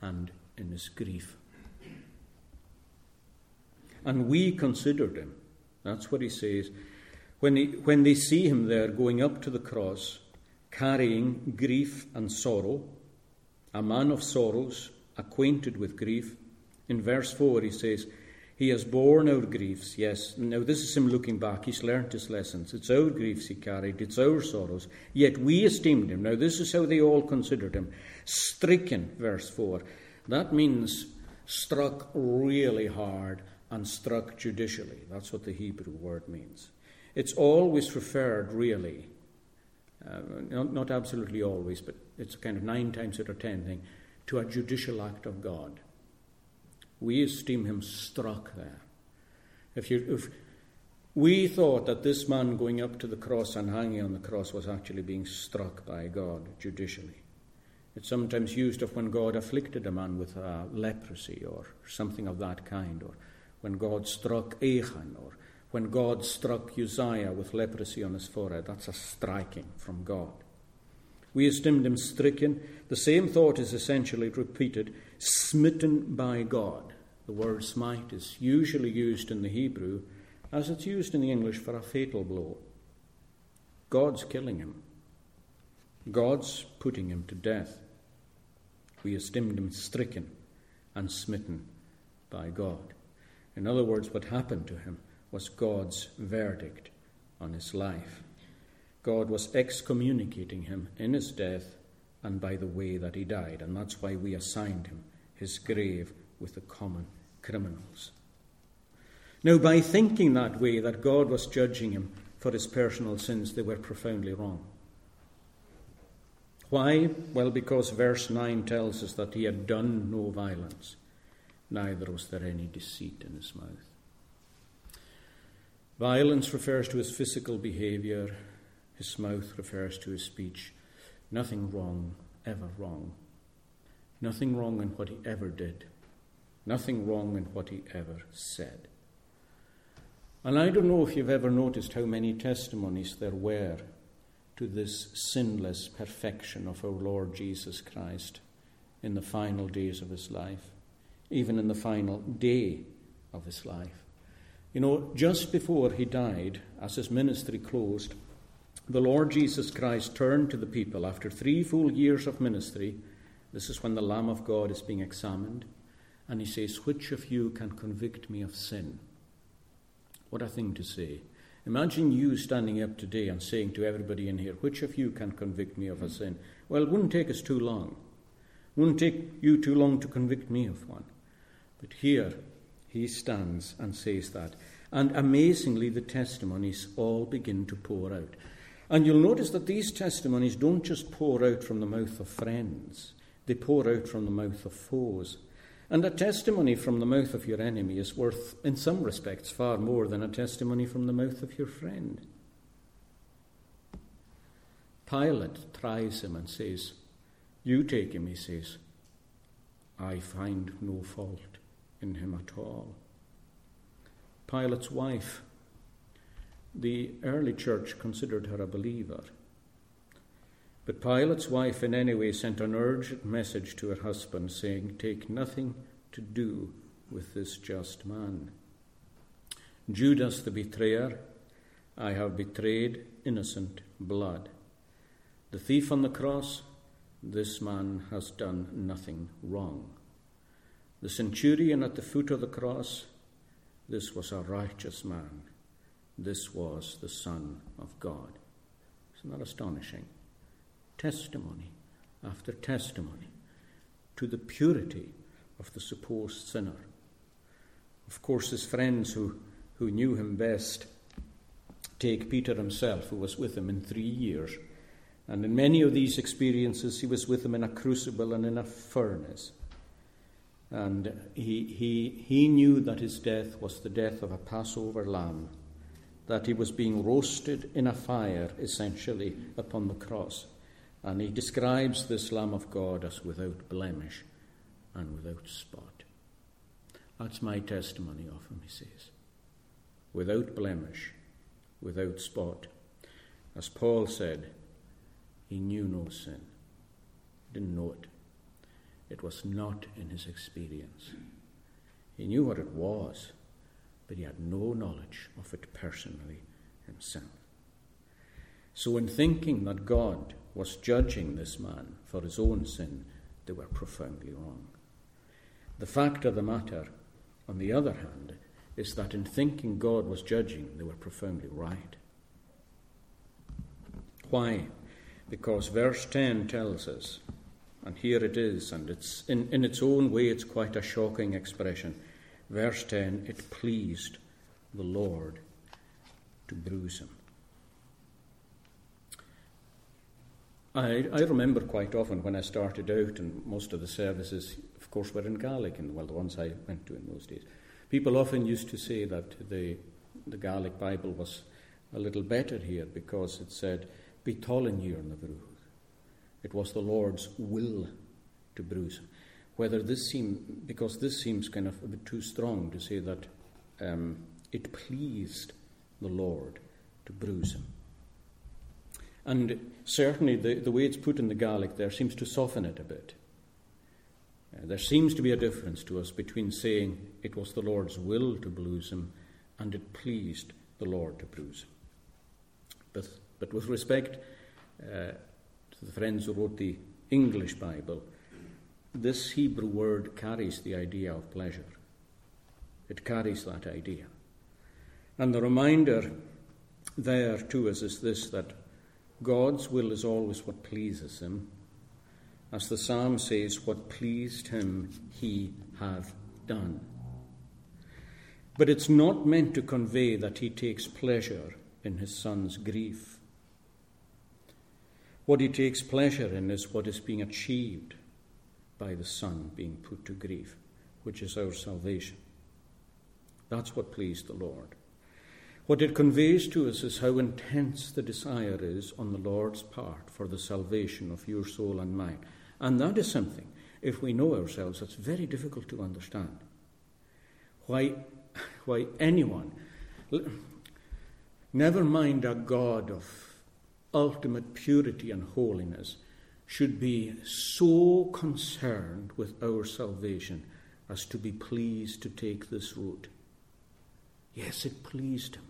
and in his grief. And we considered him. That's what he says. When, he, when they see him there going up to the cross, carrying grief and sorrow, a man of sorrows, acquainted with grief. In verse 4, he says, He has borne our griefs. Yes, now this is him looking back. He's learnt his lessons. It's our griefs he carried, it's our sorrows. Yet we esteemed him. Now, this is how they all considered him. Stricken, verse 4. That means struck really hard and struck judicially. That's what the Hebrew word means. It's always referred, really, uh, not, not absolutely always, but it's a kind of nine times out of ten thing, to a judicial act of God. We esteem him struck there. If, you, if we thought that this man going up to the cross and hanging on the cross was actually being struck by God judicially. It's sometimes used of when God afflicted a man with uh, leprosy or something of that kind, or when God struck Achan, or when God struck Uzziah with leprosy on his forehead. That's a striking from God. We esteemed him stricken. The same thought is essentially repeated smitten by God. The word smite is usually used in the Hebrew as it's used in the English for a fatal blow. God's killing him, God's putting him to death. We esteemed him stricken and smitten by God. In other words, what happened to him was God's verdict on his life. God was excommunicating him in his death and by the way that he died, and that's why we assigned him his grave with the common criminals. Now, by thinking that way, that God was judging him for his personal sins, they were profoundly wrong. Why? Well, because verse 9 tells us that he had done no violence, neither was there any deceit in his mouth. Violence refers to his physical behavior, his mouth refers to his speech. Nothing wrong, ever wrong. Nothing wrong in what he ever did. Nothing wrong in what he ever said. And I don't know if you've ever noticed how many testimonies there were to this sinless perfection of our Lord Jesus Christ in the final days of his life, even in the final day of his life. You know, just before he died, as his ministry closed, the Lord Jesus Christ turned to the people after three full years of ministry. This is when the Lamb of God is being examined. And he says, Which of you can convict me of sin? What a thing to say. Imagine you standing up today and saying to everybody in here, Which of you can convict me of a sin? Well, it wouldn't take us too long. It wouldn't take you too long to convict me of one. But here, he stands and says that. And amazingly, the testimonies all begin to pour out. And you'll notice that these testimonies don't just pour out from the mouth of friends, they pour out from the mouth of foes. And a testimony from the mouth of your enemy is worth, in some respects, far more than a testimony from the mouth of your friend. Pilate tries him and says, You take him, he says. I find no fault in him at all. Pilate's wife, the early church considered her a believer. But Pilate's wife, in any way, sent an urgent message to her husband saying, Take nothing to do with this just man. Judas the betrayer, I have betrayed innocent blood. The thief on the cross, this man has done nothing wrong. The centurion at the foot of the cross, this was a righteous man. This was the Son of God. Isn't that astonishing? Testimony after testimony to the purity of the supposed sinner. Of course, his friends who, who knew him best take Peter himself, who was with him in three years. And in many of these experiences, he was with him in a crucible and in a furnace. And he, he, he knew that his death was the death of a Passover lamb, that he was being roasted in a fire, essentially, upon the cross. And he describes this Lamb of God as without blemish and without spot. That's my testimony of him, he says. Without blemish, without spot. As Paul said, he knew no sin, didn't know it. It was not in his experience. He knew what it was, but he had no knowledge of it personally himself. So, in thinking that God was judging this man for his own sin, they were profoundly wrong. The fact of the matter, on the other hand, is that in thinking God was judging, they were profoundly right. Why? Because verse 10 tells us, and here it is, and it's in, in its own way, it's quite a shocking expression. Verse 10 it pleased the Lord to bruise him. I, I remember quite often when I started out, and most of the services, of course, were in Gaelic, and well, the ones I went to in those days. People often used to say that the, the Gaelic Bible was a little better here because it said, Be tall in year na It was the Lord's will to bruise him. Whether this seems, because this seems kind of a bit too strong to say that um, it pleased the Lord to bruise him. And certainly the, the way it's put in the Gaelic there seems to soften it a bit. Uh, there seems to be a difference to us between saying it was the Lord's will to bruise him and it pleased the Lord to bruise him. But, but with respect uh, the friends who wrote the English Bible, this Hebrew word carries the idea of pleasure. It carries that idea. And the reminder there to us is this that God's will is always what pleases him. As the psalm says, what pleased him he hath done. But it's not meant to convey that he takes pleasure in his son's grief. What he takes pleasure in is what is being achieved by the son being put to grief, which is our salvation. That's what pleased the Lord. What it conveys to us is how intense the desire is on the Lord's part for the salvation of your soul and mine. And that is something, if we know ourselves, that's very difficult to understand. Why, why anyone, never mind a God of ultimate purity and holiness, should be so concerned with our salvation as to be pleased to take this route. Yes, it pleased him.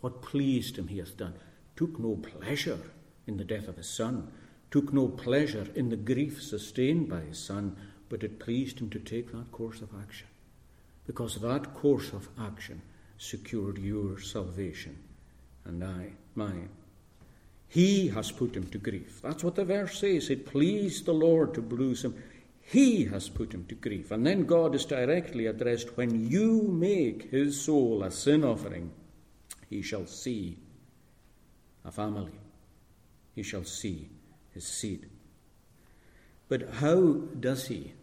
What pleased him he hath done. Took no pleasure in the death of his son, took no pleasure in the grief sustained by his son, but it pleased him to take that course of action. Because that course of action secured your salvation and I, mine. He has put him to grief. That's what the verse says. It pleased the Lord to bruise him. He has put him to grief. And then God is directly addressed when you make his soul a sin offering he shall see a family. He shall see his seed. But how does he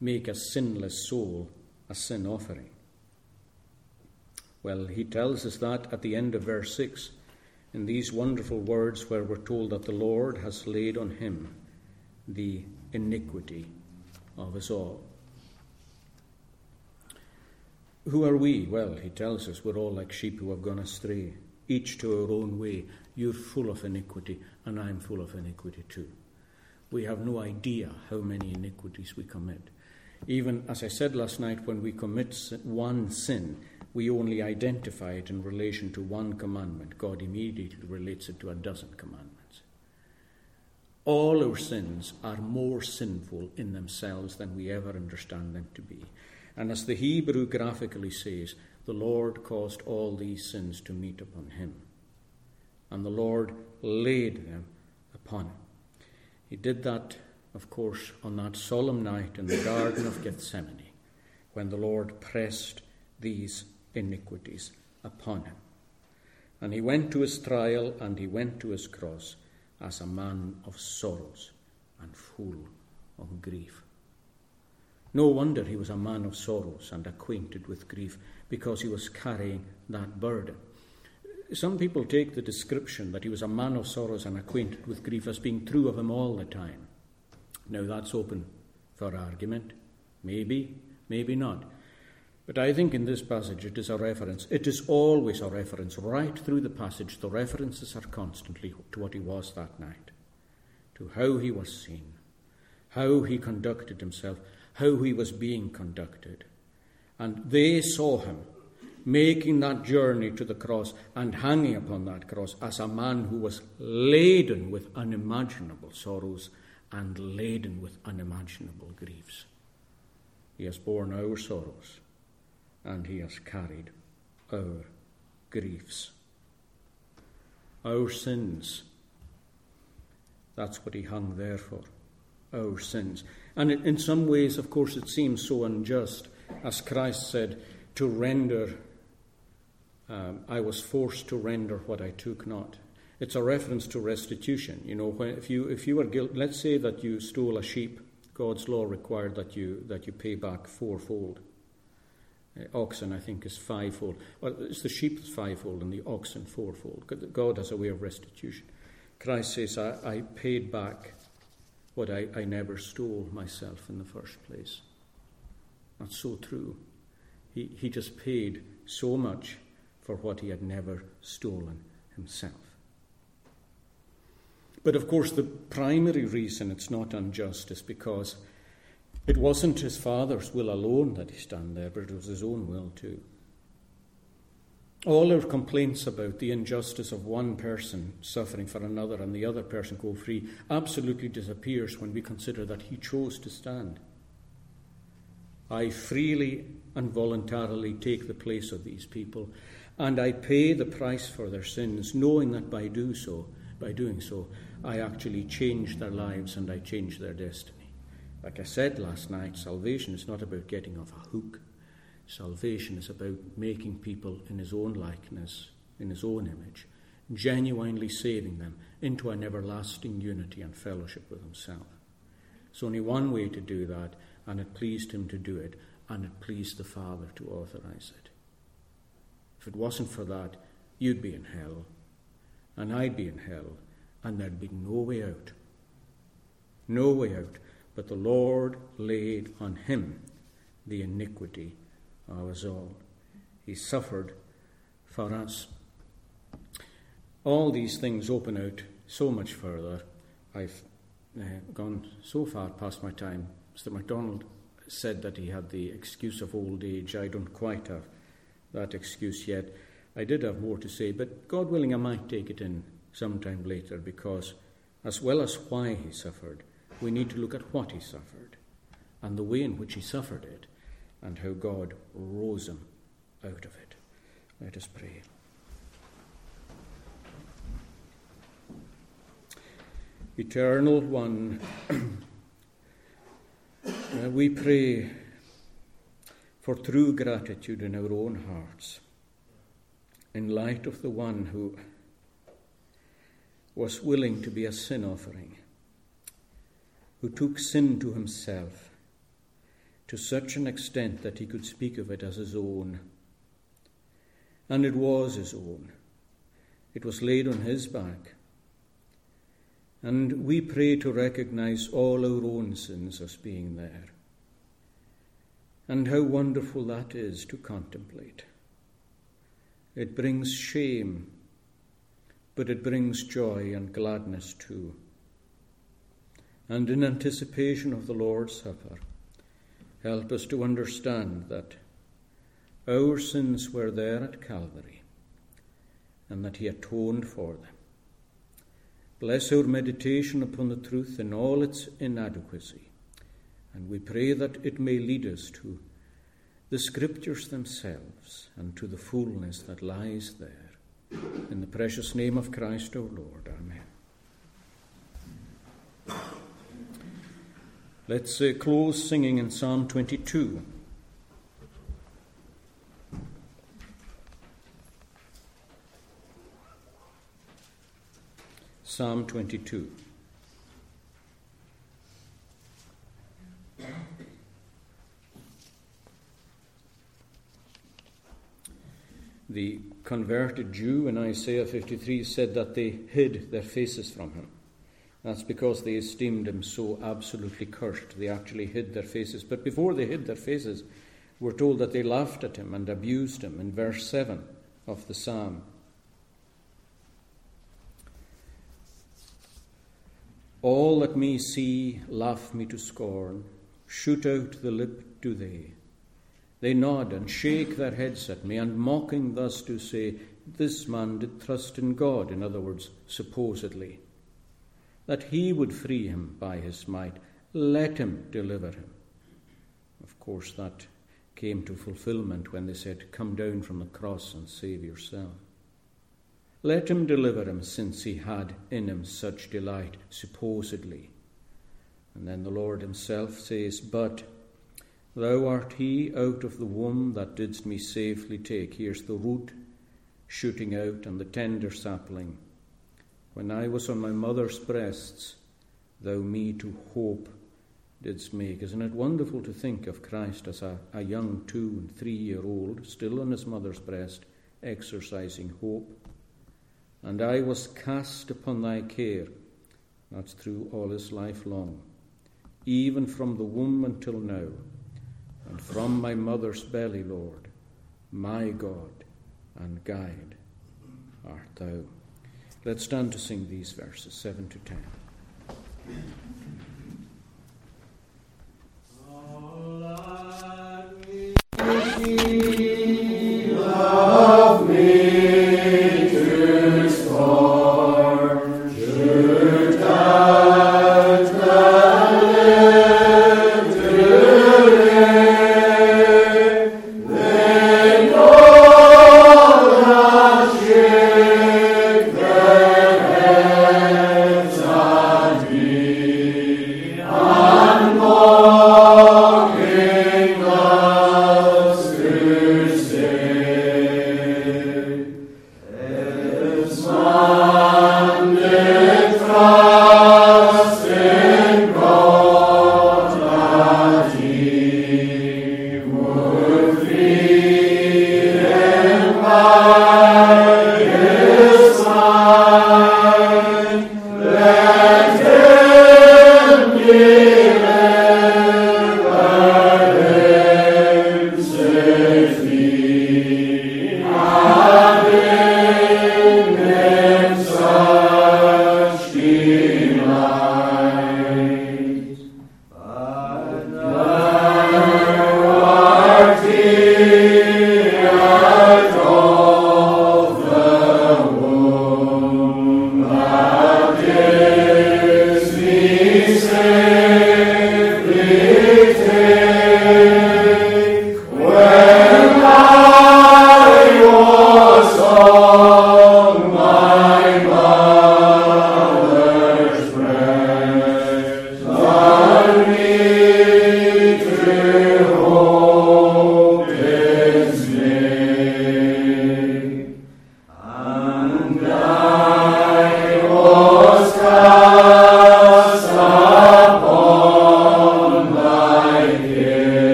make a sinless soul a sin offering? Well, he tells us that at the end of verse 6 in these wonderful words where we're told that the Lord has laid on him the iniquity of us all. Who are we? Well, he tells us we're all like sheep who have gone astray, each to our own way. You're full of iniquity, and I'm full of iniquity too. We have no idea how many iniquities we commit. Even, as I said last night, when we commit one sin, we only identify it in relation to one commandment. God immediately relates it to a dozen commandments. All our sins are more sinful in themselves than we ever understand them to be. And as the Hebrew graphically says, the Lord caused all these sins to meet upon him. And the Lord laid them upon him. He did that, of course, on that solemn night in the Garden of Gethsemane, when the Lord pressed these iniquities upon him. And he went to his trial and he went to his cross as a man of sorrows and full of grief. No wonder he was a man of sorrows and acquainted with grief, because he was carrying that burden. Some people take the description that he was a man of sorrows and acquainted with grief as being true of him all the time. Now that's open for argument. Maybe, maybe not. But I think in this passage it is a reference. It is always a reference. Right through the passage, the references are constantly to what he was that night, to how he was seen, how he conducted himself, how he was being conducted. And they saw him making that journey to the cross and hanging upon that cross as a man who was laden with unimaginable sorrows and laden with unimaginable griefs. He has borne our sorrows and he has carried our griefs. Our sins. That's what he hung there for. Our sins. And in some ways, of course, it seems so unjust, as Christ said, to render, um, I was forced to render what I took not. It's a reference to restitution. You know, if you if you were guilty, let's say that you stole a sheep, God's law required that you that you pay back fourfold. Uh, oxen, I think, is fivefold. Well, it's the sheep fivefold and the oxen fourfold. God has a way of restitution. Christ says, I, I paid back what I, I never stole myself in the first place. That's so true. He, he just paid so much for what he had never stolen himself. But of course, the primary reason it's not unjust is because it wasn't his father's will alone that he stand there, but it was his own will too. All our complaints about the injustice of one person suffering for another and the other person go free absolutely disappears when we consider that he chose to stand. I freely and voluntarily take the place of these people, and I pay the price for their sins, knowing that by do so, by doing so, I actually change their lives and I change their destiny. Like I said last night, salvation is not about getting off a hook. Salvation is about making people in his own likeness, in his own image, genuinely saving them into an everlasting unity and fellowship with himself. There's only one way to do that, and it pleased him to do it, and it pleased the Father to authorize it. If it wasn't for that, you'd be in hell, and I'd be in hell, and there'd be no way out. No way out. But the Lord laid on him the iniquity of us all. He suffered for us. All these things open out so much further. I've uh, gone so far past my time. Mr. MacDonald said that he had the excuse of old age. I don't quite have that excuse yet. I did have more to say, but God willing, I might take it in sometime later because, as well as why he suffered, we need to look at what he suffered and the way in which he suffered it and how God rose him out of it. Let us pray. Eternal One, uh, we pray for true gratitude in our own hearts in light of the one who was willing to be a sin offering who took sin to himself to such an extent that he could speak of it as his own. And it was his own. It was laid on his back. And we pray to recognize all our own sins as being there. And how wonderful that is to contemplate. It brings shame, but it brings joy and gladness too and in anticipation of the Lord's Supper, help us to understand that our sins were there at Calvary and that He atoned for them. Bless our meditation upon the truth in all its inadequacy, and we pray that it may lead us to the Scriptures themselves and to the fullness that lies there. In the precious name of Christ our Lord. Amen. Let's uh, close singing in Psalm 22. Psalm 22. The converted Jew in Isaiah 53 said that they hid their faces from him. That's because they esteemed him so absolutely cursed. They actually hid their faces. But before they hid their faces, we're told that they laughed at him and abused him in verse 7 of the psalm. All that me see laugh me to scorn, shoot out the lip do they. They nod and shake their heads at me, and mocking thus do say, This man did trust in God, in other words, supposedly, that he would free him by his might. Let him deliver him. Of course, that came to fulfillment when they said, Come down from the cross and save yourself. Let him deliver him, since he had in him such delight, supposedly. And then the Lord himself says, But thou art he out of the womb that didst me safely take. Here's the root shooting out and the tender sapling. When I was on my mother's breasts, thou me to hope didst make. Isn't it wonderful to think of Christ as a, a young two and three year old, still on his mother's breast, exercising hope? And I was cast upon thy care. That's through all his life long, even from the womb until now, and from my mother's belly, Lord, my God and guide art thou. Let's stand to sing these verses 7 to 10. Love me